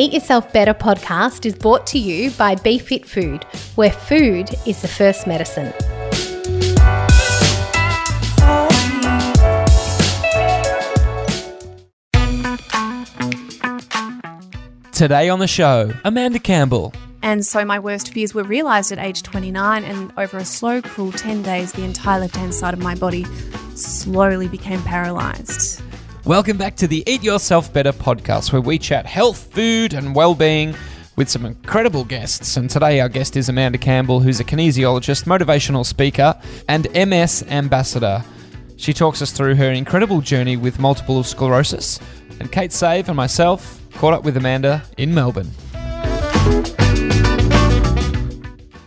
Eat Yourself Better podcast is brought to you by BeFit Food, where food is the first medicine. Today on the show, Amanda Campbell. And so my worst fears were realised at age 29, and over a slow, cruel 10 days, the entire left hand side of my body slowly became paralysed. Welcome back to the Eat Yourself Better podcast, where we chat health, food, and well-being with some incredible guests. And today, our guest is Amanda Campbell, who's a kinesiologist, motivational speaker, and MS ambassador. She talks us through her incredible journey with multiple sclerosis. And Kate Save and myself caught up with Amanda in Melbourne.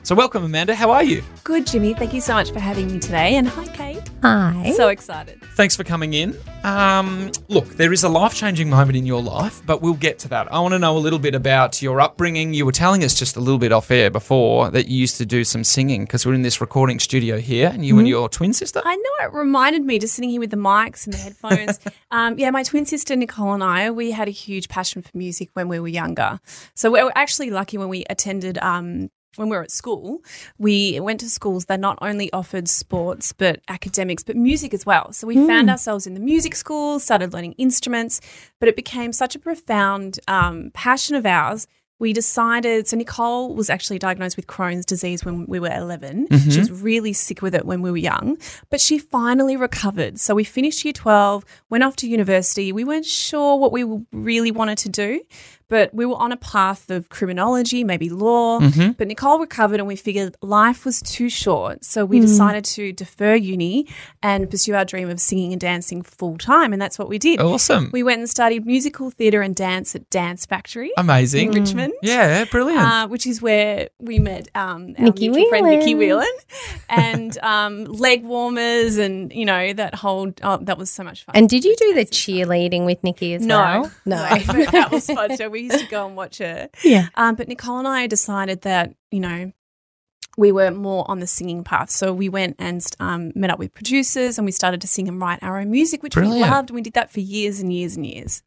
So, welcome, Amanda. How are you? Good, Jimmy. Thank you so much for having me today. And hi, Kate. Hi. So excited. Thanks for coming in. Um, look, there is a life changing moment in your life, but we'll get to that. I want to know a little bit about your upbringing. You were telling us just a little bit off air before that you used to do some singing because we're in this recording studio here, and you and your twin sister. I know it reminded me just sitting here with the mics and the headphones. um, yeah, my twin sister Nicole and I, we had a huge passion for music when we were younger. So we were actually lucky when we attended um, when we were at school, we went to schools that not only offered sports but academics, but music as well. So we found ourselves in the music school, started learning instruments, but it became such a profound um, passion of ours. We decided, so Nicole was actually diagnosed with Crohn's disease when we were 11. She was really sick with it when we were young, but she finally recovered. So we finished year 12, went off to university. We weren't sure what we really wanted to do, but we were on a path of criminology, maybe law. But Nicole recovered, and we figured life was too short. So we decided to defer uni and pursue our dream of singing and dancing full time. And that's what we did. Awesome. We went and studied musical theatre and dance at Dance Factory Amazing. in Richmond. Yeah, brilliant. Uh, which is where we met um, our Nikki mutual friend Nikki Whelan. Whelan, and um, leg warmers, and you know that whole oh, that was so much fun. And did you do the cheerleading with Nikki as no, well? no, but that was fun. So we used to go and watch her. Yeah. Um, but Nicole and I decided that you know we were more on the singing path. So we went and um, met up with producers, and we started to sing and write our own music, which we loved. And we did that for years and years and years.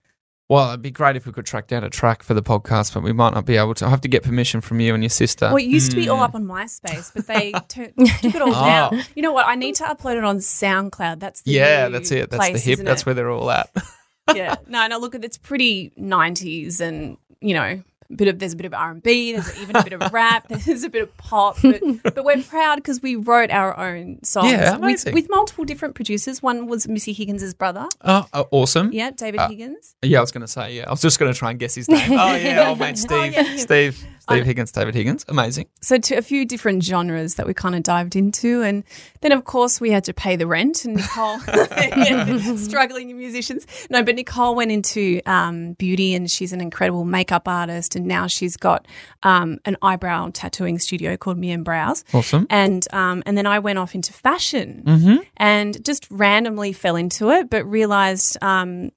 well, it'd be great if we could track down a track for the podcast, but we might not be able to. I have to get permission from you and your sister. Well, it used to be all up on MySpace, but they tu- took it all Oh. down. You know what? I need to upload it on SoundCloud. That's the yeah, new that's it. That's place, the hip. That's it? where they're all at. yeah. No, no. Look, it's pretty nineties, and you know, a bit of there's a bit of R and B. There's even a bit of rap. There's a bit of pop, but, but we're proud because we wrote our own songs Yeah, with, with multiple different producers. One was Missy Higgins's brother. Oh, oh, awesome. Yeah, David Uh, Higgins. Yeah, I was going to say, yeah. I was just going to try and guess his name. Oh, yeah, old mate Steve. yeah, yeah. Steve. Steve Higgins, David Higgins. Amazing. so to a few different genres that we kind of dived into and then of course we had to pay the rent and nicole struggling musicians no but nicole went into um, beauty and she's an incredible makeup artist and now she's got um, an eyebrow tattooing studio called me and brows Awesome. and um, and then I went off into fashion and just randomly fell into it, but realized um,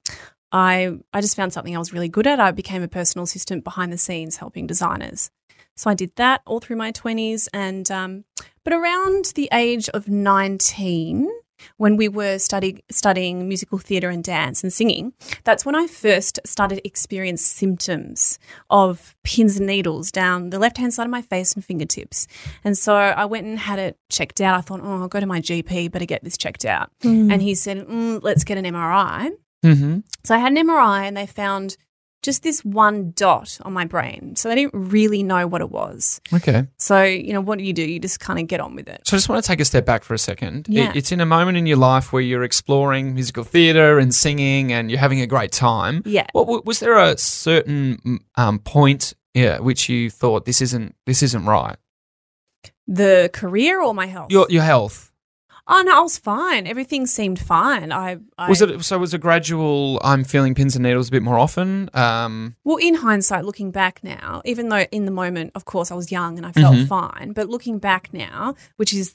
I I just found something I was really good at. I became a personal assistant behind the scenes, helping designers. So I did that all through my twenties, and um, but around the age of nineteen. When we were study, studying musical theatre and dance and singing, that's when I first started to experience symptoms of pins and needles down the left hand side of my face and fingertips. And so I went and had it checked out. I thought, oh, I'll go to my GP, better get this checked out. And he said, mm, let's get an MRI. Mm-hmm. So I had an MRI and they found just this one dot on my brain. So they didn't really know what it was. Okay. So, you know, what do you do? You just kind of get on with it. So I just want to take a step back for a second. It- Yeah. it's in a moment in your life where you're exploring musical theatre and singing and you're having a great time. Yeah. What, was there a certain um, point yeah, which you thought this isn't this isn't right? The career or my health? Your your health. Oh, no, I was fine. Everything seemed fine. I, I Was it so? Was a gradual? I'm feeling pins and needles a bit more often. Um, Well, in hindsight, looking back now, even though in the moment, of course, I was young and I felt Mhm. fine, but looking back now, which is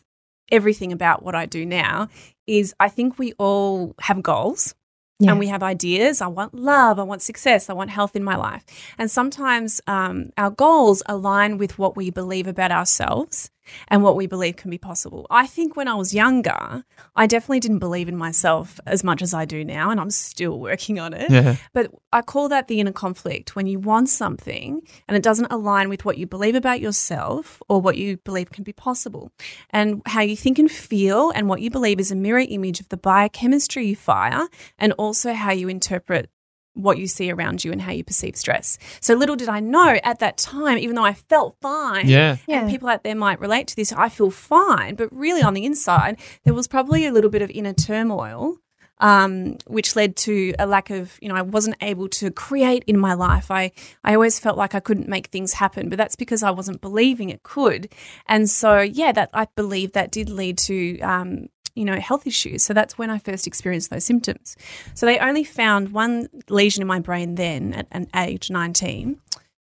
everything about what I do now, is I think we all have goals. Yeah. And we have ideas. I want love. I want success. I want health in my life. And sometimes um, our goals align with what we believe about ourselves. And what we believe can be possible. I think when I was younger, I definitely didn't believe in myself as much as I do now, and I'm still working on it. Yeah. But I call that the inner conflict when you want something and it doesn't align with what you believe about yourself or what you believe can be possible. And how you think and feel and what you believe is a mirror image of the biochemistry you fire and also how you interpret what you see around you and how you perceive stress. So little did I know at that time, even though I felt fine. Yeah. Yeah. And people out there might relate to this. I feel fine, but really on the inside, there was probably a little bit of inner turmoil, um, which led to a lack of, you know, I wasn't able to create in my life. I, I always felt like I couldn't make things happen, but that's because I wasn't believing it could. And so, yeah, that I believe that did lead to, um, you know, health issues. So that's when I first experienced those symptoms. So they only found one lesion in my brain then at an age 19.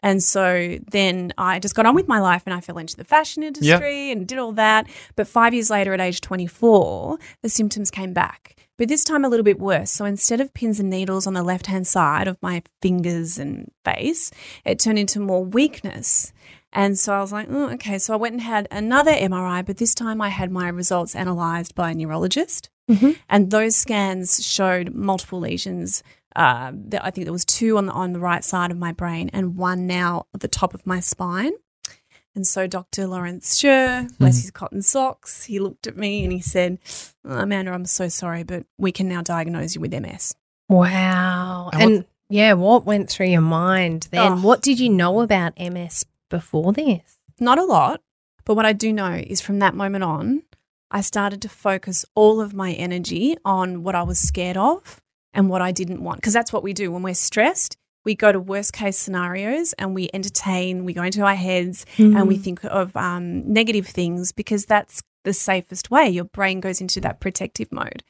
And so then I just got on with my life and I fell into the fashion industry and did all that. But five years later, at age 24, the symptoms came back, but this time a little bit worse. So instead of pins and needles on the left hand side of my fingers and face, it turned into more weakness. And so I was like, oh, okay. So I went and had another MRI, but this time I had my results analyzed by a neurologist. Mhm. And those scans showed multiple lesions. Uh, that I think there was two on the on the right side of my brain and one now at the top of my spine. And so Dr. Lawrence Scher, bless his cotton socks, he looked at me and he said, "Oh, Amanda, I'm so sorry, but we can now diagnose you with MS. Wow. And And, what- yeah, what went through your mind then? Oh. What did you know about MS before this? Not a lot, but what I do know is from that moment on, I started to focus all of my energy on what I was scared of and what I didn't want. Because that's what we do when we're stressed. We go to worst case scenarios and we entertain, we go into our heads and we think of um, negative things because that's the safest way. Your brain goes into that protective mode.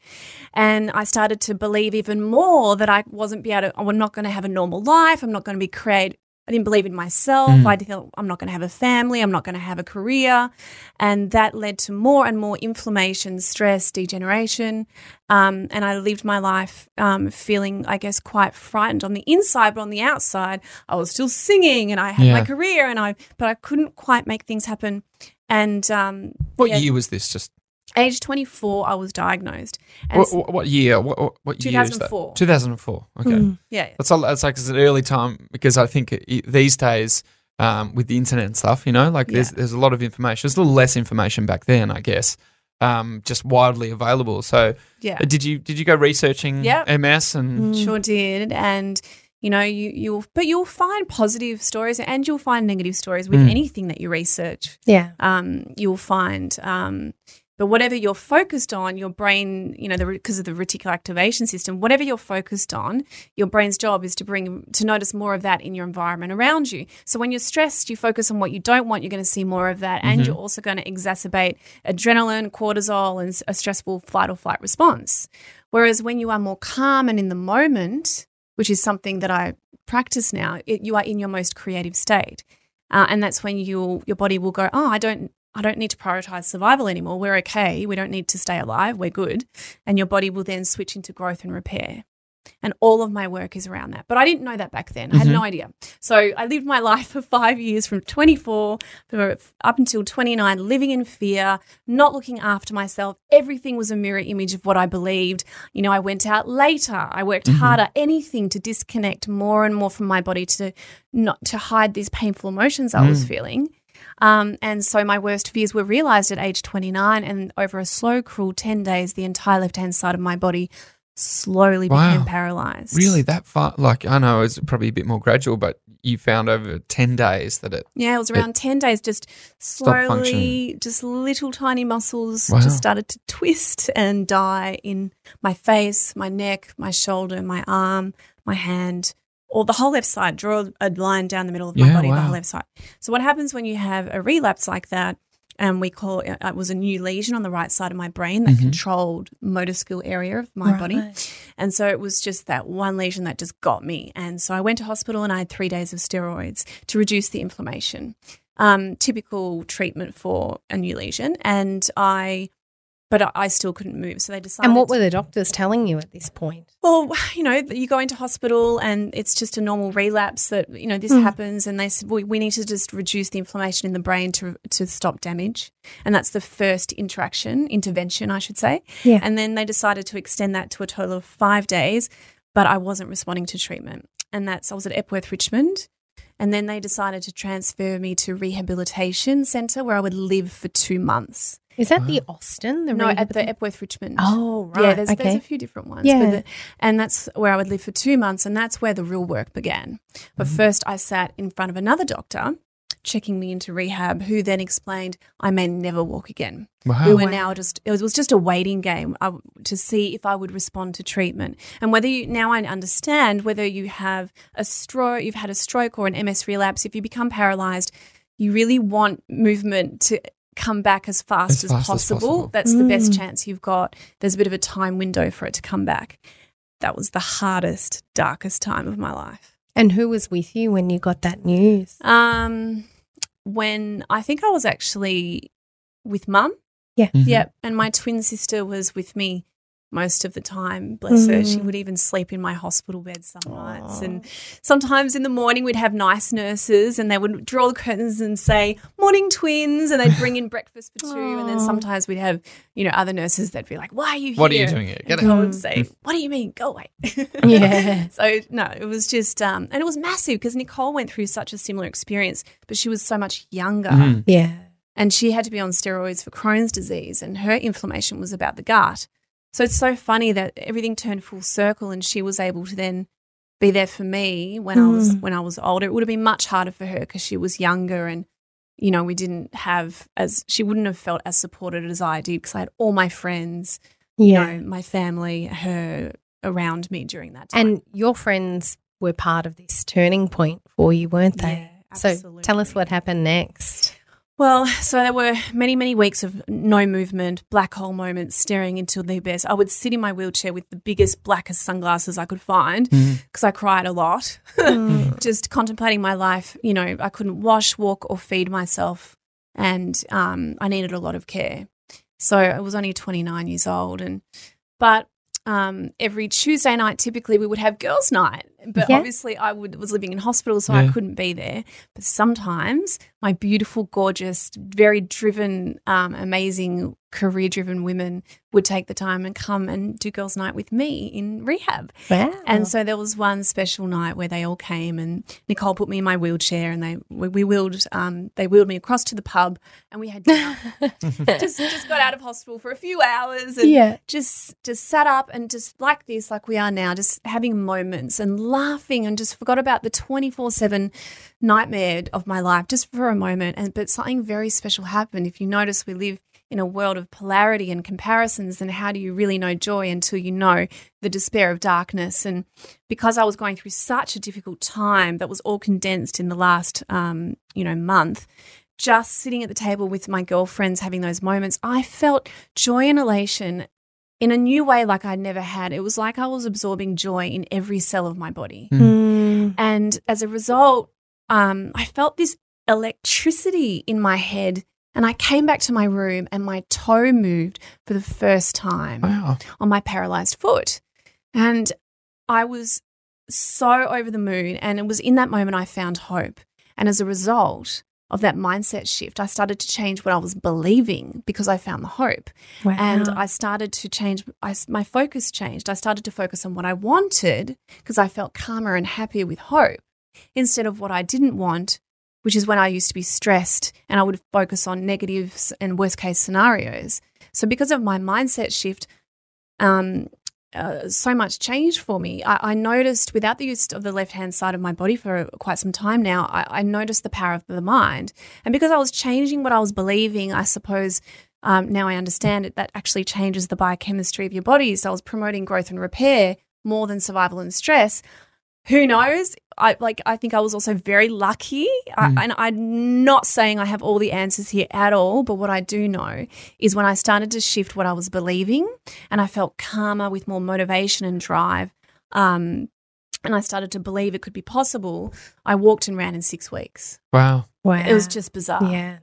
And I started to believe even more that I wasn't be able to, I'm not going to have a normal life. I'm not going to be create. I didn't believe in myself. Mm. I thought I'm not going to have a family. I'm not going to have a career. And that led to more and more inflammation, stress, degeneration. Um, and I lived my life um, feeling, I guess, quite frightened on the inside, but on the outside, I was still singing and I had Yeah. my career, and I, but I couldn't quite make things happen. And um, What Yeah. year was this? Just age 24, I was diagnosed. What, what, what year? What, what, what year is that? 2004. 2004. Okay. Mm. yeah, That's, a, that's like it's an early time because I think it, these days um, with the internet and stuff, you know, like there's Yeah. there's a lot of information. There's a little less information back then, I guess, um, just widely available. So yeah. uh, did you did you go researching Yep. MS and Mm. Sure did. And you know, you you'll but you'll find positive stories and you'll find negative stories with Mm. anything that you research. Yeah. Um, you'll find um but whatever you're focused on, your brain, you know, because of the reticular activation system, whatever you're focused on, your brain's job is to bring to notice more of that in your environment around you. So when you're stressed, you focus on what you don't want. You're going to see more of that, and Mhm. you're also going to exacerbate adrenaline, cortisol, and a stressful flight or flight response. Whereas when you are more calm and in the moment, which is something that I practice now, it, you are in your most creative state, uh, and that's when you your body will go, oh, I don't. I don't need to prioritize survival anymore. We're okay. We don't need to stay alive. We're good. And your body will then switch into growth and repair. And all of my work is around that. But I didn't know that back then. I had no idea. So I lived my life for five years from 24 up until 29, living in fear, not looking after myself. Everything was a mirror image of what I believed. You know, I went out later. I worked Mhm. harder, anything to disconnect more and more from my body to not to hide these painful emotions I was Mm. feeling. Um, and so my worst fears were realized at age 29. And over a slow, cruel 10 days, the entire left hand side of my body slowly Wow. became paralyzed. really that far? Like I know it's probably a bit more gradual, but you found over ten days that it. Yeah, it was around 10 days, just slowly, just little tiny muscles Wow. just started to twist and die in my face, my neck, my shoulder, my arm, my hand, or the whole left side. Draw a line down the middle of my Yeah, body, the whole left side. So, what happens when you have a relapse like that? And we call it, it was a new lesion on the right side of my brain that Mhm. controlled motor skill area of my body. And so it was just that one lesion that just got me. And so I went to hospital and I had three days of steroids to reduce the inflammation. Um, typical treatment for a new lesion. And I but I, still couldn't move. So they decided. And what were the doctors telling you at this point? Well, you know, you go into hospital and it's just a normal relapse that, you know, this Hmm. happens. And they said, well, we need to just reduce the inflammation in the brain to, to stop damage. And that's the first interaction, intervention, I should say. Yeah. And then they decided to extend that to a total of five days, but I wasn't responding to treatment. And that's, I was at Epworth Richmond. And then they decided to transfer me to rehabilitation centre where I would live for two months. Is that the Austin? The No, at the Epworth Richmond. Oh, right. Yeah, there's, okay. there's a few different ones. Yeah. But the, and that's where I would live for two months, and that's where the real work began. But Mm-hmm. first, I sat in front of another doctor checking me into rehab, who then explained I may never walk again. Wow. We were Wow. now just, it was, was just a waiting game uh, to see if I would respond to treatment. And whether you, now I understand whether you have a stroke, you've had a stroke or an MS relapse, if you become paralyzed, you really want movement to come back as fast, As as, fast as possible. possible. That's the best Mm. chance you've got. There's a bit of a time window for it to come back. That was the hardest, darkest time of my life. And who was with you when you got that news? Um, when I think I was actually with mum. Yeah. Mhm. Yep. And my twin sister was with me most of the time. Bless her. She Mm. would even sleep in my hospital bed some nights. And sometimes in the morning, we'd have nice nurses and they would draw the curtains and say, Morning, twins. And they'd bring in breakfast for two. And then sometimes we'd have, you know, other nurses that'd be like, Why are you here? What are you doing here? Get And out. I would say, What do you mean? Go away. Yeah. So, no, it was just, um, and it was massive because Nicole went through such a similar experience, but she was so much younger Mhm. Yeah. and she had to be on steroids for Crohn's disease, and her inflammation was about the gut. So it's so funny that everything turned full circle, and she was able to then be there for me when I was Mm. when I was older. It would have been much harder for her because she was younger, and you know we didn't have as she wouldn't have felt as supported as I did because I had all my friends, you Yeah. know, my family, her around me during that time. And your friends were part of this turning point for you, weren't they? Yeah, so tell us what happened next. Well, so there were many, many weeks of no movement, black hole moments, staring into the abyss. I would sit in my wheelchair with the biggest, blackest sunglasses I could find because I cried a lot, just contemplating my life. You know, I couldn't wash, walk, or feed myself, and um, I needed a lot of care. So I was only 29 years old, and but um, every Tuesday night, typically we would have girls' night. But Yeah. obviously, I would, was living in hospital, so I couldn't be there. But sometimes my beautiful, gorgeous, very driven, um, amazing, career driven women would take the time and come and do girls' night with me in rehab. Wow. And so there was one special night where they all came and Nicole put me in my wheelchair and they we, we wheeled um, they wheeled me across to the pub and we had just just got out of hospital for a few hours and Yeah. just just sat up and just like this like we are now just having moments and laughing and just forgot about the 24/7 nightmare of my life just for a moment. And but something very special happened. If you notice we live in a world of polarity and comparisons and how do you really know joy until you know the despair of darkness? And because I was going through such a difficult time that was all condensed in the last um, you know month just sitting at the table with my girlfriends having those moments I felt joy and elation in a new way like I'd never had it was like I was absorbing joy in every cell of my body Mm. and as a result, um, I felt this electricity in my head. And I came back to my room and my toe moved for the first time Wow. on my paralyzed foot. And I was so over the moon. And it was in that moment I found hope. And as a result of that mindset shift, I started to change what I was believing because I found the hope Wow. and I started to change. I, my focus changed. I started to focus on what I wanted because I felt calmer and happier with hope instead of what I didn't want, which is when I used to be stressed and I would focus on negatives and worst case scenarios. So because of my mindset shift, um, uh, so much change for me. I, I noticed without the use of the left hand side of my body for quite some time now, I, I noticed the power of the mind. And because I was changing what I was believing, I suppose um, now I understand it, that actually changes the biochemistry of your body. So I was promoting growth and repair more than survival and stress. Who knows? I like. I think I was also very lucky, I, and I'm not saying I have all the answers here at all. But what I do know is when I started to shift what I was believing, and I felt calmer with more motivation and drive, um, and I started to believe it could be possible. I walked and ran in six weeks. Wow. wow. It was just bizarre. yeah.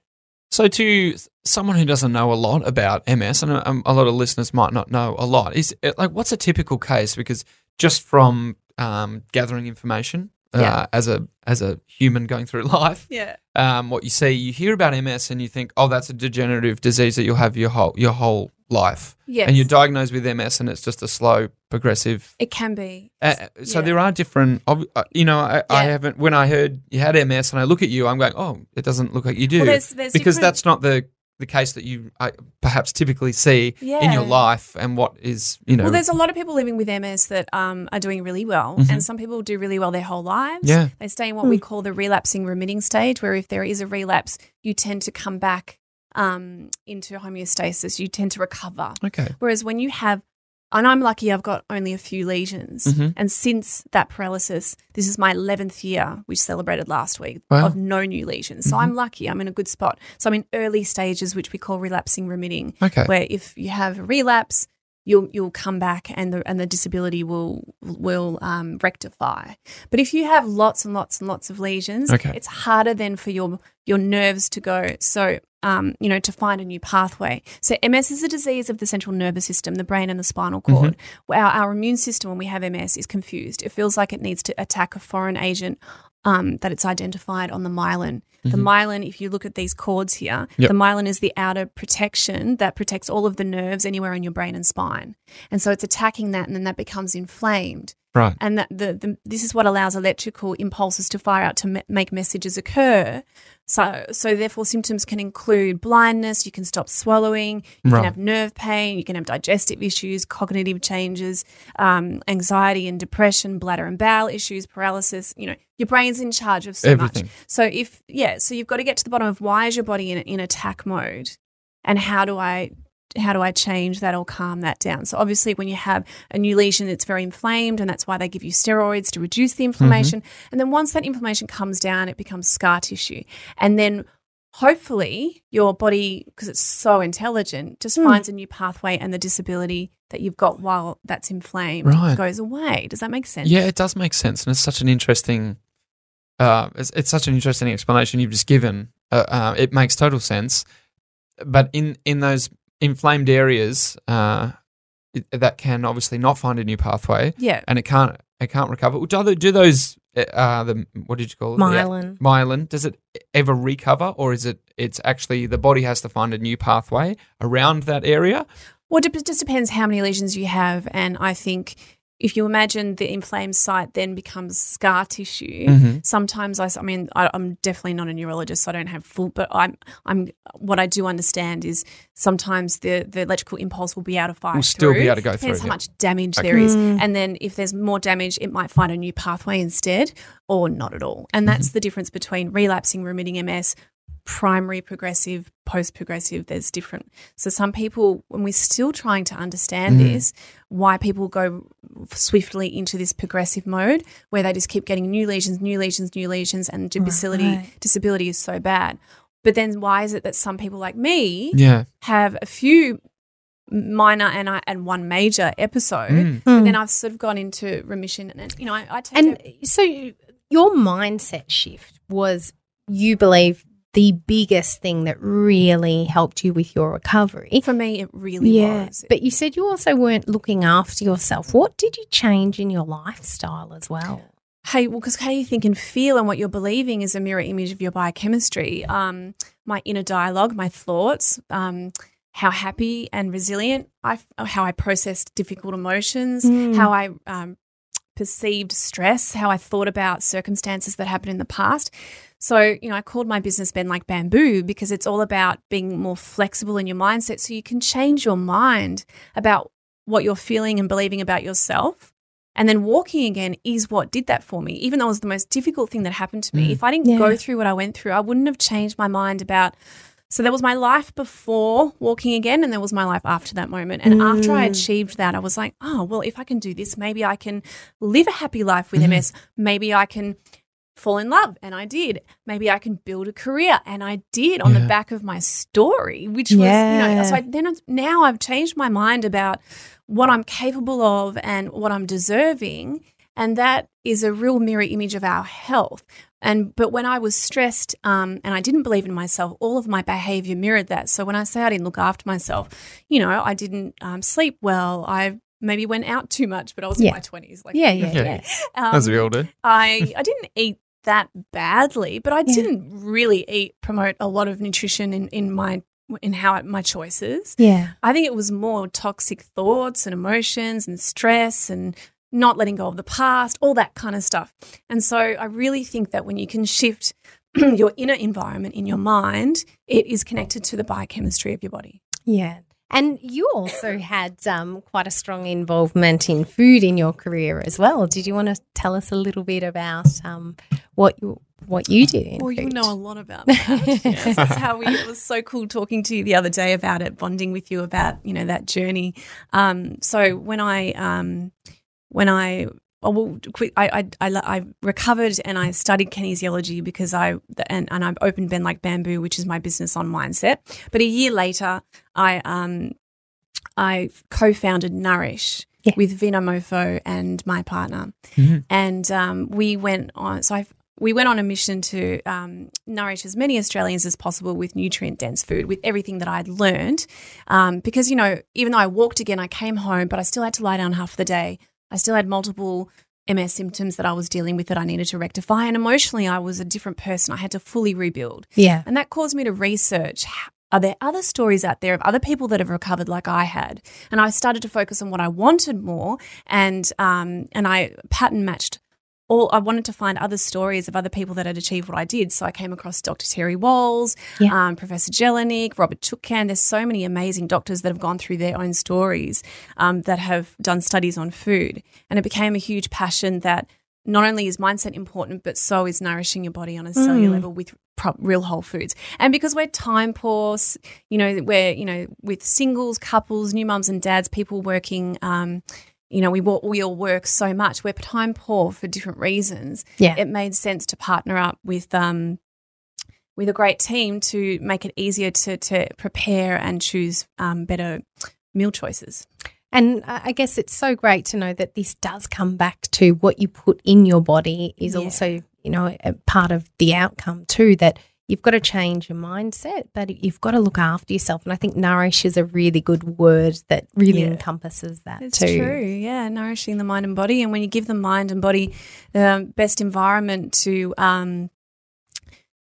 So, to someone who doesn't know a lot about MS, and um, a lot of listeners might not know a lot, is it, like what's a typical case? Because just from um, gathering information uh, Yeah. as a as a human going through life, Yeah. um, what you see, you hear about MS, and you think, oh, that's a degenerative disease that you'll have your whole your whole life, Yes. and you're diagnosed with MS, and it's just a slow progressive. it can be. Uh, so Yeah. there are different, uh, you know, I, I haven't. When I heard you had MS, and I look at you, I'm going, oh, it doesn't look like you do Well, there's- there's because different- that's not the the case that you uh, perhaps typically see in your life and what is you know Well, there's a lot of people living with MS that um, are doing really well, and some people do really well their whole lives. Mm-hmm. Yeah. They stay in what we call the relapsing remitting stage, where if there is a relapse, you tend to come back um, into homeostasis, you tend to recover. okay Whereas when you have, and I'm lucky I've got only a few lesions. Mhm. And since that paralysis, this is my 11th year, which celebrated last week, Wow. Mm-hmm. of no new lesions. So I'm lucky. I'm in a good spot. So I'm in early stages, which we call relapsing remitting, okay where if you have a relapse, you'll you'll come back and the and the disability will will um, rectify. But if you have lots and lots and lots of lesions, Okay. it's harder then for your your nerves to go. So um, you know to find a new pathway. So MS is a disease of the central nervous system, the brain and the spinal cord. Our, our immune system when we have MS is confused. It feels like it needs to attack a foreign agent. Um, that it's identified on the myelin. The myelin, if you look at these cords here, Yep. the myelin is the outer protection that protects all of the nerves anywhere in your brain and spine. And so it's attacking that, and then that becomes inflamed. Right And that the, the this is what allows electrical impulses to fire out to me- make messages occur. So so therefore symptoms can include blindness, you can stop swallowing, you Right. can have nerve pain, you can have digestive issues, cognitive changes, um, anxiety and depression, bladder and bowel issues, paralysis. You know, your brain's in charge of so Everything. much. So if yeah, so you've got to get to the bottom of why is your body in in attack mode, and how do I how do I change that or calm that down? So obviously, when you have a new lesion, it's very inflamed, and that's why they give you steroids to reduce the inflammation. And then once that inflammation comes down, it becomes scar tissue, and then hopefully your body, because it's so intelligent, just finds a new pathway, and the disability that you've got while that's inflamed Right. goes away. Does that make sense? yeah it does make sense and it's such an interesting uh it's, it's such an interesting explanation you've just given uh, uh, it makes total sense but in in those inflamed areas uh that can obviously not find a new pathway Yeah. and it can't it can't recover do, other, do those uh the what did you call it The- Myelin. myelin does it ever recover or is it it's actually the body has to find a new pathway around that area Well, it just depends how many lesions you have. And I think if you imagine the inflamed site then becomes scar tissue, Mhm. sometimes I, s- I mean, I, I'm definitely not a neurologist, so I don't have full, but I'm, I'm, what I do understand is sometimes the, the electrical impulse will be able to fire Will still be able to go Depends through, how yeah. much damage Okay. there is. And then if there's more damage, it might find a new pathway instead or not at all. And that's the difference between relapsing remitting MS primary progressive, post progressive, there's different. So some people, when we're still trying to understand this, why people go swiftly into this progressive mode where they just keep getting new lesions, new lesions, new lesions, and disability Right. disability is so bad. But then why is it that some people like me yeah have a few minor and I, and one major episode, Mm. and then I've sort of gone into remission, and you know I, I take And a- so your mindset shift was you believe the biggest thing that really helped you with your recovery. for me it really was. But you said you also weren't looking after yourself. What did you change in your lifestyle as well? Hey, well, because how you think and feel and what you're believing is a mirror image of your biochemistry. Um, my inner dialogue, my thoughts, um, how happy and resilient I, how I processed difficult emotions, Mm. how I um, perceived stress, how I thought about circumstances that happened in the past. So, you know, I called my business Bend Like Bamboo because it's all about being more flexible in your mindset so you can change your mind about what you're feeling and believing about yourself. And then walking again is what did that for me. Even though it was the most difficult thing that happened to me, Mm. if I didn't Yeah. go through what I went through, I wouldn't have changed my mind about. So there was my life before walking again, and there was my life after that moment. And after I Mm. achieved that, I was like, oh, well, if I can do this, maybe I can live a happy life with Mhm. MS. Maybe I can fall in love, and I did. Maybe I can build a career, and I did on Yeah. the back of my story, which was, you know, so I, then now I've changed my mind about what I'm capable of and what I'm deserving. and that is a real mirror image of our health. And but when I was stressed um, and I didn't believe in myself, all of my behavior mirrored that. So when I say I didn't look after myself, you know, I didn't um, sleep well. I maybe went out too much, but I was Yeah. in my twenties. Like Yeah, yeah, Yeah. yeah. um, As we all do. I I didn't eat that badly, but I Yeah. didn't really eat promote a lot of nutrition in in my in how I, my choices. Yeah. I think it was more toxic thoughts and emotions and stress and not letting go of the past, all that kind of stuff. And so I really think that when you can shift your inner environment in your mind, it is connected to the biochemistry of your body. Yeah. And you also had um, quite a strong involvement in food in your career as well. Did you want to tell us a little bit about um, what you what you did in Well, you know a lot about that. yes, that's how we. It was so cool talking to you the other day about it, bonding with you about you know that journey. Um, so when I um, when I oh, well, quick, I, I, I, I recovered and I studied kinesiology because I and, and I opened Bend Like Bamboo, which is my business on mindset. But a year later, I um, I co-founded Nourish Yeah. with Vinomofo and my partner, Mhm. and um, we went on. So I we went on a mission to um, nourish as many Australians as possible with nutrient dense food, with everything that I'd learned. Um, because, you know, even though I walked again, I came home, but I still had to lie down half the day. I still had multiple MS symptoms that I was dealing with that I needed to rectify. And emotionally, I was a different person. I had to fully rebuild. yeah. And that caused me to research are there other stories out there of other people that have recovered like I had? And I started to focus on what I wanted more and um, and I pattern matched all I wanted to find other stories of other people that had achieved what I did. So I came across Dr. Terry Wahls, Yeah. um, Professor Jelinek, Robert Chukkan. There's so many amazing doctors that have gone through their own stories um, that have done studies on food. And it became a huge passion that not only is mindset important, but so is nourishing your body on a cellular Mm. level with real whole foods. And because we're time poor, you know, we're, you know, with singles, couples, new mums and dads, people working, um, you know, we, wo- we all work so much. We're time poor for different reasons. Yeah. It made sense to partner up with, um, with a great team to make it easier to, to prepare and choose um, better meal choices. And I guess it's so great to know that this does come back to what you put in your body is Yeah. also, you know, a part of the outcome too. That you've got to change your mindset, but you've got to look after yourself. And I think nourish is a really good word that really Yeah. encompasses that It's too. true, yeah, nourishing the mind and body. And when you give the mind and body the best environment to um,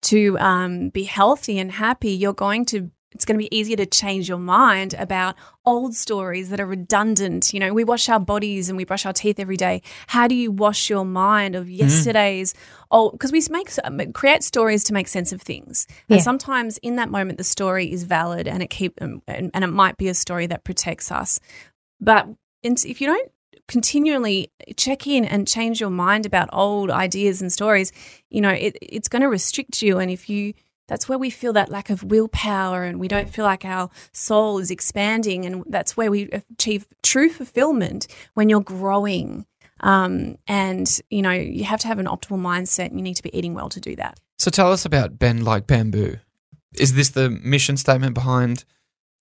to um, be healthy and happy, you're going to. It's going to be easier to change your mind about old stories that are redundant. You know, we wash our bodies and we brush our teeth every day. How do you wash your mind of mm-hmm. yesterday's old? Because we make um, create stories to make sense of things, and sometimes in that moment the story is valid and it keep um, and, and it might be a story that protects us. But if you don't continually check in and change your mind about old ideas and stories, you know, it, it's going to restrict you. And if you, that's where we feel that lack of willpower and we don't feel like our soul is expanding. And that's where we achieve true fulfillment when you're growing. Um, and, you know, you have to have an optimal mindset and you need to be eating well to do that. So tell us about Bend Like Bamboo. Is this the mission statement behind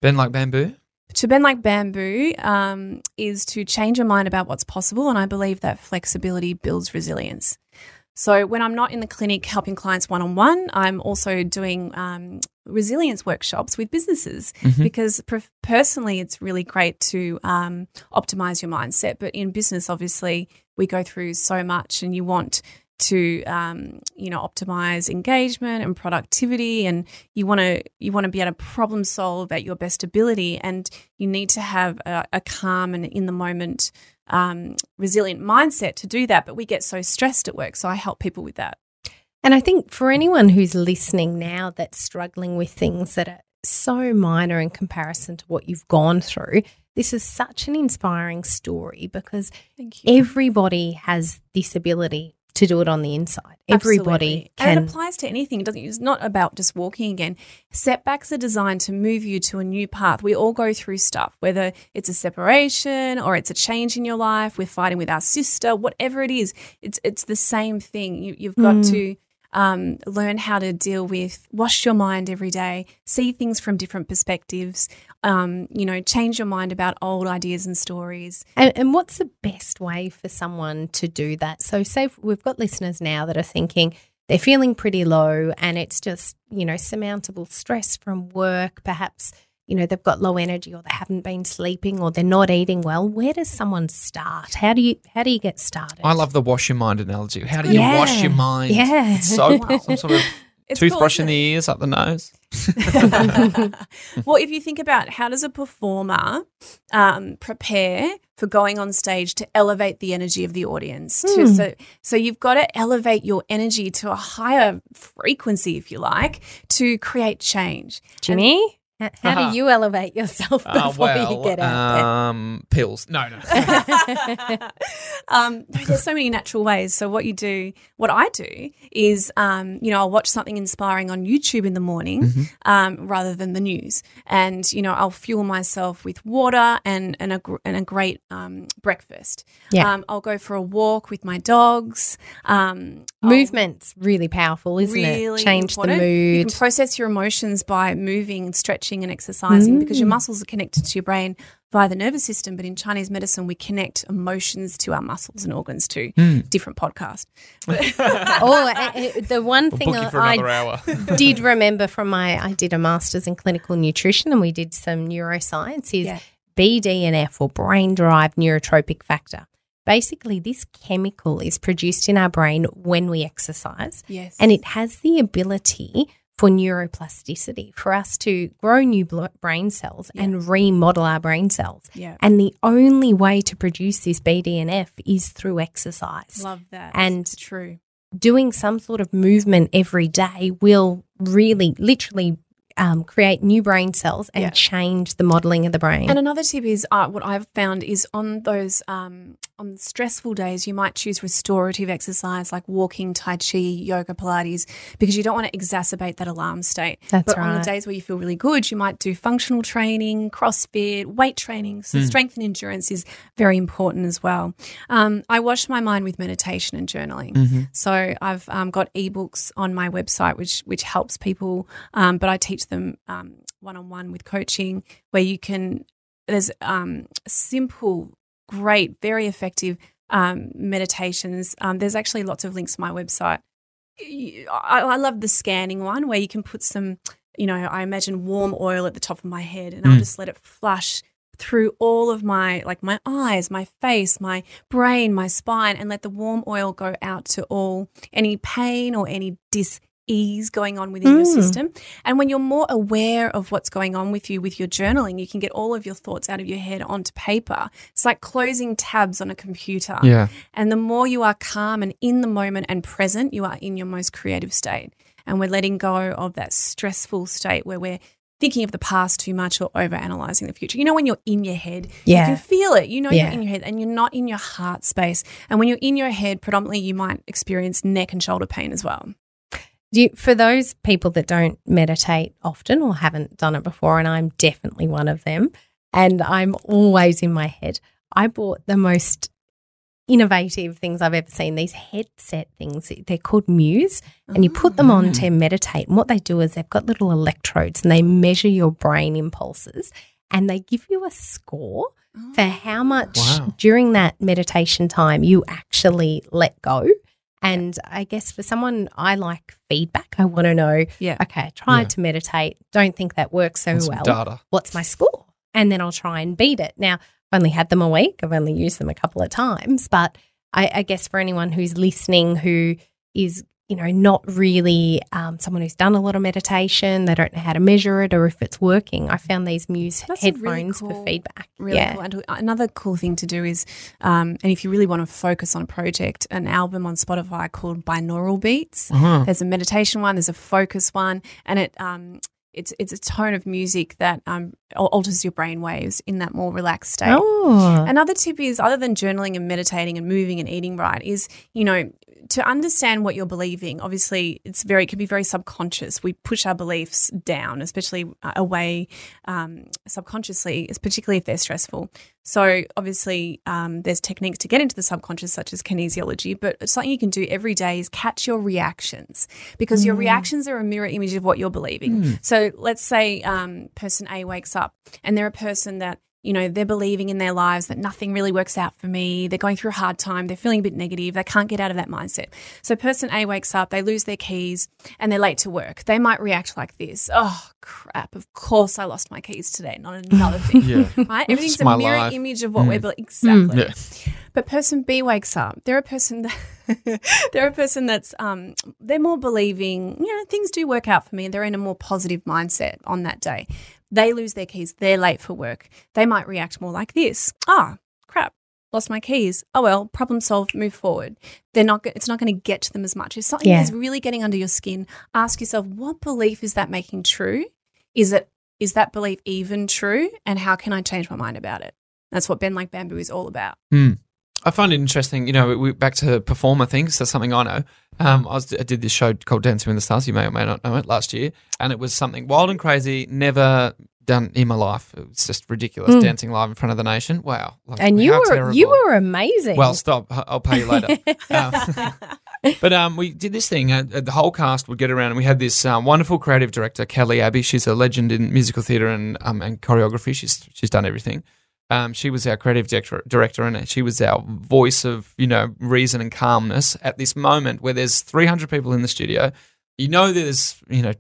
Bend Like Bamboo? To bend like bamboo um, is to change your mind about what's possible. And I believe that flexibility builds resilience. So when I'm not in the clinic helping clients one on one, I'm also doing um, resilience workshops with businesses Mhm. because per- personally, it's really great to um, optimize your mindset. But in business, obviously, we go through so much, and you want to um, you know optimize engagement and productivity and you want to you want to be able to problem solve at your best ability and you need to have a, a calm and in the moment um, resilient mindset to do that but we get so stressed at work so i help people with that. And I think for anyone who's listening now that's struggling with things that are so minor in comparison to what you've gone through, this is such an inspiring story because everybody has this ability to do it on the inside. Everybody Absolutely. and can. it applies to anything. It doesn't. It's not about just walking again. Setbacks are designed to move you to a new path. We all go through stuff, whether it's a separation or it's a change in your life. We're fighting with our sister, whatever it is. It's it's the same thing. You, you've got Mm. to um, learn how to deal with, wash your mind every day, see things from different perspectives, um, you know, change your mind about old ideas and stories. And, and what's the best way for someone to do that? So, say we've got listeners now that are thinking they're feeling pretty low and it's just, you know, surmountable stress from work, perhaps you know they've got low energy or they haven't been sleeping or they're not eating well where does someone start how do you how do you get started I love the wash your mind analogy. How do you Yeah. wash your mind? Yeah. Soap, some sort of It's toothbrush in the ears, up the nose. well, if you think about how does a performer um, prepare for going on stage to elevate the energy of the audience, to, Hmm. so so you've got to elevate your energy to a higher frequency, if you like, to create change. jimmy h- how Uh-huh. do you elevate yourself before Uh, well, you get out um, pills. No, no. um, there's so many natural ways. So what you do, what I do is, um, you know, I'll watch something inspiring on YouTube in the morning Mm-hmm. um, rather than the news, and you know, I'll fuel myself with water and and a gr- and a great um, breakfast. Yeah. um, I'll go for a walk with my dogs. Um, I'll- movement's really powerful isn't really it change important. the You mood can process your emotions by moving, stretching, and exercising because Mm. your muscles are connected to your brain via the nervous system. But in Chinese medicine, we connect emotions to our muscles and organs too. Hmm. Different podcast. oh uh, the one We'll thing book you for I, did remember from my I did a master's in clinical nutrition and we did some neuroscience is Yeah. BDNF or brain derived neurotrophic factor. Basically, this chemical is produced in our brain when we exercise Yes. and it has the ability for neuroplasticity for us to grow new brain cells and remodel our brain cells. yeah. And the only way to produce this BDNF is through exercise Love that. And- It's true. doing some sort of movement every day will really, literally um, create new brain cells and Yeah. change the modeling of the brain. And another tip is uh, what I've found is on those um, on stressful days, you might choose restorative exercise like walking, tai chi, yoga, Pilates, because you don't want to exacerbate that alarm state. That's but on the days where you feel really good, you might do functional training, CrossFit, weight training. So strength and endurance is very important as well. Um, I wash my mind with meditation and journaling. So I've um, got ebooks on my website, which which helps people, um, but I teach them one on one with coaching, where you can. There's um, simple, great, very effective um, meditations. Um, there's actually lots of links to my website. I, I love the scanning one where you can put some, you know, I imagine warm oil at the top of my head, and I'll Mm. just let it flush through all of my like my eyes, my face, my brain, my spine and let the warm oil go out to all any pain or any dis ease going on within your Mm. system. And when you're more aware of what's going on with you with your journaling, you can get all of your thoughts out of your head onto paper. It's like closing tabs on a computer. yeah. And the more you are calm and in the moment and present, you are in your most creative state. And we're letting go of that stressful state where we're thinking of the past too much or over analyzing the future. You know, when you're in your head, Yeah. you can feel it. You know, Yeah. you're in your head and you're not in your heart space. And when you're in your head, predominantly, you might experience neck and shoulder pain as well. Do you, for those people that don't meditate often or haven't done it before, and I'm definitely one of them, and I'm always in my head, I bought the most innovative things I've ever seen. These headset things, they're called Muse, and you put them oh, on to meditate. And what they do is they've got little electrodes and they measure your brain impulses and they give you a score for oh. how much Wow. during that meditation time you actually let go. And I guess for someone, I like feedback. I want to know, Yeah. okay, I tried Yeah. to meditate, don't think that works so well. data. What's my score? And then I'll try and beat it. Now, I've only had them a week, I've only used them a couple of times, but I, I guess for anyone who's listening who is, you know, not really um, someone who's done a lot of meditation, they don't know how to measure it or if it's working. I found these Muse That's a really headphones for feedback. Really yeah. cool. And another cool thing to do is, um, and if you really want to focus on a project, an album on Spotify called Binaural Beats. Uh-huh. There's a meditation one, there's a focus one, and it um, it's it's a tone of music that um, alters your brain waves in that more relaxed state. Oh, Another tip is, other than journaling and meditating and moving and eating right, is you know to understand what you're believing. Obviously, it's very it can be very subconscious. We push our beliefs down, especially uh, away um, subconsciously, particularly if they're stressful. So obviously, um, there's techniques to get into the subconscious, such as kinesiology, but something you can do every day is catch your reactions because your reactions are a mirror image of what you're believing. So let's say um, person A wakes up and they're a person that you know, they're believing in their lives that nothing really works out for me. They're going through a hard time. They're feeling a bit negative. They can't get out of that mindset. So, person A wakes up, they lose their keys, and they're late to work. They might react like this Oh, crap. Of course, I lost my keys today. Not another thing. Yeah. Right? Everything's a mirror life. image of what we're believing. Exactly. Yeah. But person B wakes up. They're a person that they're a person that's um they're more believing, you know, things do work out for me. They're in a more positive mindset on that day. They lose their keys, they're late for work. They might react more like this. Ah, crap. Lost my keys. Oh well, problem solved, move forward. They're not it's not going to get to them as much. If something Yeah. is really getting under your skin, ask yourself, what belief is that making true? Is it is that belief even true? And how can I change my mind about it? That's what Bend Like Bamboo is all about. Hmm. I find it interesting. You know, we back to performer things. That's something I know. Um, I, was, I did this show called Dancing with the Stars. You may or may not know it. Last year, and it was something wild and crazy. Never done in my life. It was just ridiculous. Dancing live in front of the nation. Wow. Like, And you were terrible. you were amazing. Well, stop. I'll pay you later. Um, but um, we did this thing. Uh, the whole cast would get around, and we had this um, wonderful creative director, Kelly Abbey. She's a legend in musical theatre and um, and choreography. She's she's done everything. Um, she was our creative director, director, and she was our voice of you know reason and calmness at this moment where there's 300 people in the studio. You know, there's you know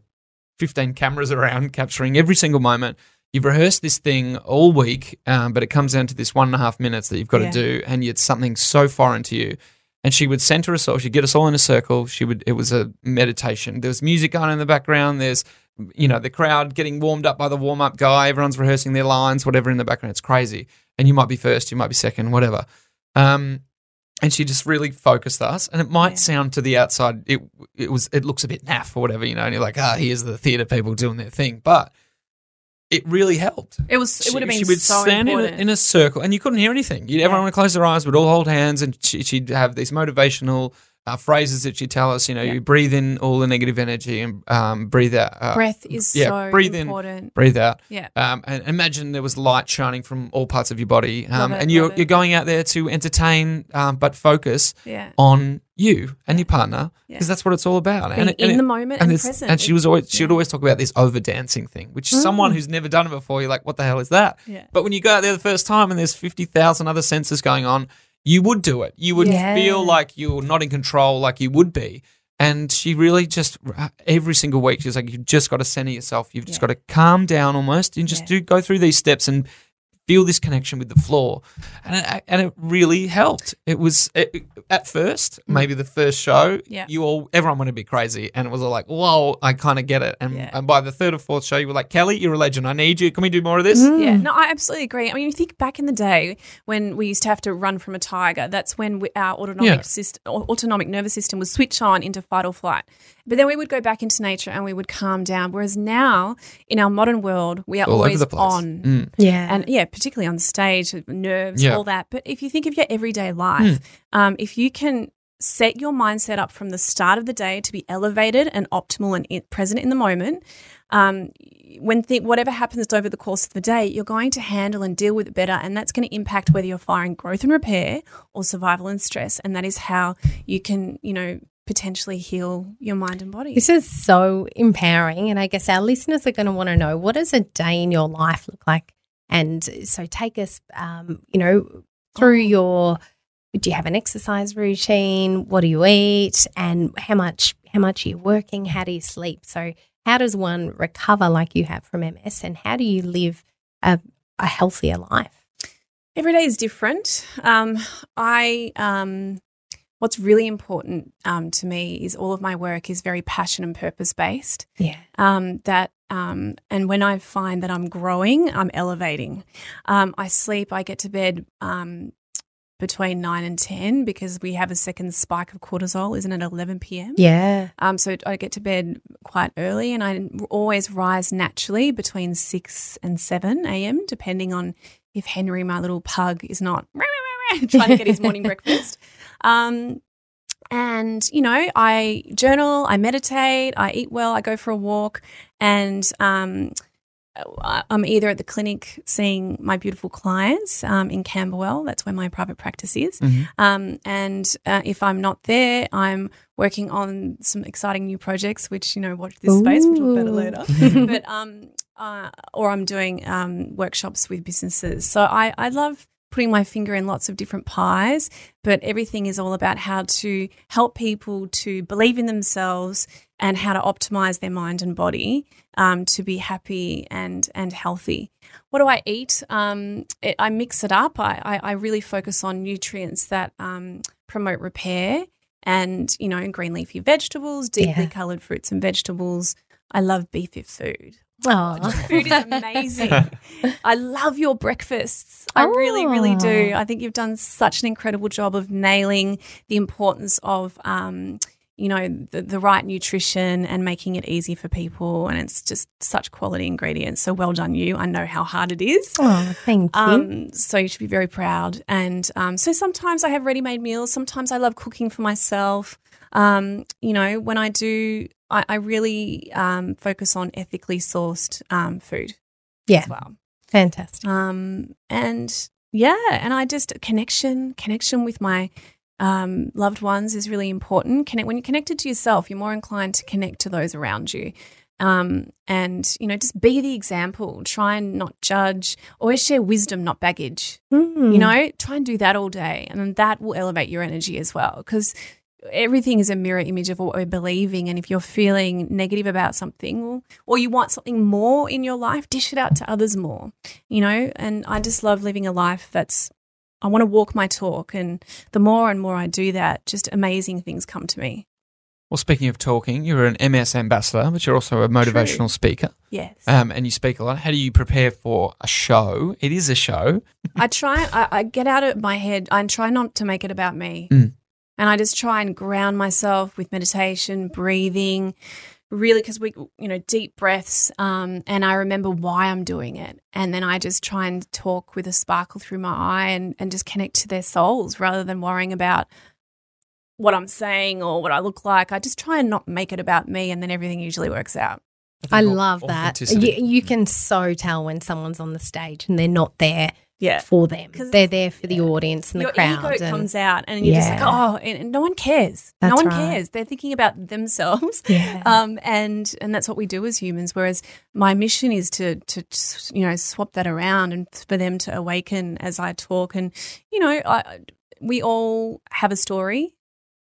15 cameras around capturing every single moment. You've rehearsed this thing all week, um, but it comes down to this one and a half minutes that you've got Yeah. to do, and it's something so foreign to you. And she would center us all. She'd get us all in a circle. She would. It was a meditation. There was music on in the background. There's, you know, the crowd getting warmed up by the warm up guy. Everyone's rehearsing their lines, whatever in the background. It's crazy. And you might be first, you might be second, whatever. Um, and she just really focused us. And it might Yeah. sound to the outside, it it was it looks a bit naff or whatever, you know. And you're like, ah, here's the theatre people doing their thing, but it really helped. It was. It would have been she would so stand in a, in a circle, and you couldn't hear anything. You'd, Everyone would close their eyes, would all hold hands, and she, she'd have these motivational uh, phrases that she'd tell us. You know, Yeah. you breathe in all the negative energy and um, breathe out. Uh, Breath is yeah, so breathe in. important. breathe out. Yeah. Um, and imagine there was light shining from all parts of your body, um, it, and you're you're going out there to entertain, um, but focus Yeah. on you and your partner Yeah. because that's what it's all about. Being it- in it- the moment and it's- present. And she was always she would always talk about this over dancing thing, which is someone who's never done it before. You're like, what the hell is that? Mm. Yeah. But when you go out there the first time and there's fifty thousand other senses going on, you would do it. You would Yeah. feel like you're not in control, like you would be. And she really just uh, every single week she's like, you've just got to center yourself. You've just Yeah. got to calm down almost and just Yeah. do go through these steps and feel this connection with the floor, and it, and it really helped. It was it, at first, maybe the first show, Mm. Yeah. you all everyone went a bit crazy, and it was all like, "Whoa, I kind of get it." And, Yeah. and by the third or fourth show, you were like, "Kelly, you're a legend. I need you. Can we do more of this?" Mm. Yeah, no, I absolutely agree. I mean, you think back in the day when we used to have to run from a tiger, that's when we, our autonomic Yeah. system, autonomic nervous system would switch on into fight or flight. But then we would go back into nature and we would calm down. Whereas now, in our modern world, we are All always the on. Mm. yeah. And yeah, particularly on stage, nerves, Yeah. all that. But if you think of your everyday life, um, if you can set your mindset up from the start of the day to be elevated and optimal and in, present in the moment, um, when th- whatever happens over the course of the day, you're going to handle and deal with it better, and that's going to impact whether you're firing growth and repair or survival and stress. And that is how you can, you know, potentially heal your mind and body. This is so empowering. And I guess our listeners are going to want to know what does a day in your life look like? And so take us, um, you know, through your, do you have an exercise routine? What do you eat? And how much, how much are you working? How do you sleep? So how does one recover like you have from MS? And how do you live a, a healthier life? Every day is different. Um, I um, what's really important um, to me is all of my work is very passion and purpose based. Yeah. Um, that um, and when I find that I'm growing, I'm elevating. Um, I sleep. I get to bed um, between nine and ten because we have a second spike of cortisol, isn't it? At eleven p.m. Yeah. Um, so I get to bed quite early, and I always rise naturally between six and seven a.m. depending on if Henry, my little pug, is not trying to get his morning breakfast. Um, and you know, I journal, I meditate, I eat well, I go for a walk, and um, I- I'm either at the clinic seeing my beautiful clients um, in Camberwell. That's where my private practice is. Um, and uh, if I'm not there, I'm working on some exciting new projects, which, you know, watch this space. We'll talk about it later. but, um, uh, or I'm doing um, workshops with businesses. So I, I love putting my finger in lots of different pies, but everything is all about how to help people to believe in themselves and how to optimize their mind and body um, to be happy and and healthy. What do I eat? Um, it, I mix it up. I, I, I really focus on nutrients that um, promote repair and you know green leafy vegetables, deeply Yeah. colored fruits and vegetables. I love BeFit Food. Oh, Food is amazing. I love your breakfasts. I really, really do. Oh. I think you've done such an incredible job of nailing the importance of, um, you know, the, the right nutrition and making it easy for people. And it's just such quality ingredients. So well done, you. I know how hard it is. oh, thank you. Um, so you should be very proud. And um, so sometimes I have ready made meals. Sometimes I love cooking for myself. Um, you know, when I do, I, I really um, focus on ethically sourced um, food yeah, as well. fantastic. Um, and yeah, and I just connection, connection with my um, loved ones is really important. Connect when you're connected to yourself, you're more inclined to connect to those around you. Um, and you know, just be the example. Try and not judge. Always share wisdom, not baggage. Mm. You know, try and do that all day, and that will elevate your energy as well. Because everything is a mirror image of what we're believing. And if you're feeling negative about something, or, you want something more in your life, dish it out to others more. You know, and I just love living a life that's. I want to walk my talk, and the more and more I do that, just amazing things come to me. Well, speaking of talking, you're an MS ambassador, but you're also a motivational speaker, Yes. um, and you speak a lot. How do you prepare for a show? It is a show. I try, I, I get out of my head. I try not to make it about me. Mm. And I just try and ground myself with meditation, breathing, really, because we, you know, deep breaths. Um, and I remember why I'm doing it. And then I just try and talk with a sparkle through my eye and, and just connect to their souls rather than worrying about what I'm saying or what I look like. I just try and not make it about me. And then everything usually works out. I think au- love that. You, you can so tell when someone's on the stage and they're not there Yeah. for them. They're there for the audience and your the crowd. ego and- comes out and you're just like, oh, and, and no one cares. no one right. cares. They're thinking about themselves. Yeah. Um, and and that's what we do as humans. Whereas my mission is to to you know swap that around and for them to awaken as I talk. And you know, I, we all have a story,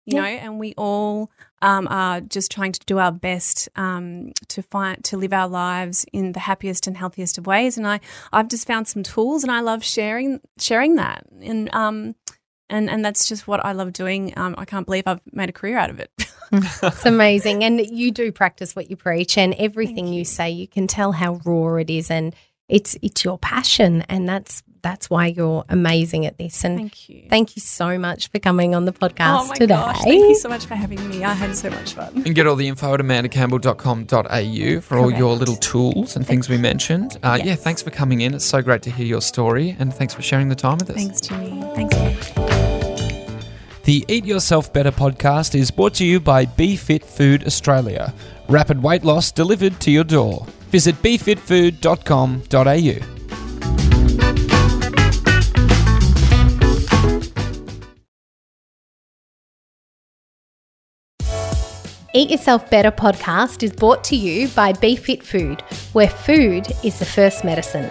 you Yeah. know, and we all um, are just trying to do our best um, to find to live our lives in the happiest and healthiest of ways. And I I've just found some tools, and I love sharing sharing that. And um, and and that's just what I love doing. Um, I can't believe I've made a career out of it. It's amazing. And you do practice what you preach and everything you. you. say, you can tell how raw it is and it's it's your passion and that's that's why you're amazing at this. And Thank you. thank you so much for coming on the podcast oh my today. gosh! Thank you so much for having me. I had so much fun. And get all the info at amandacampbell.com.au for all your little tools and things we mentioned. Uh, Yeah, thanks for coming in. It's so great to hear your story, and thanks for sharing the time with us. Thanks, Jimmy. Thanks, The Eat Yourself Better podcast is brought to you by BeFit Food Australia. Rapid weight loss delivered to your door. Visit befitfood.com.au. Eat Yourself Better podcast is brought to you by BeFit Food, where food is the first medicine.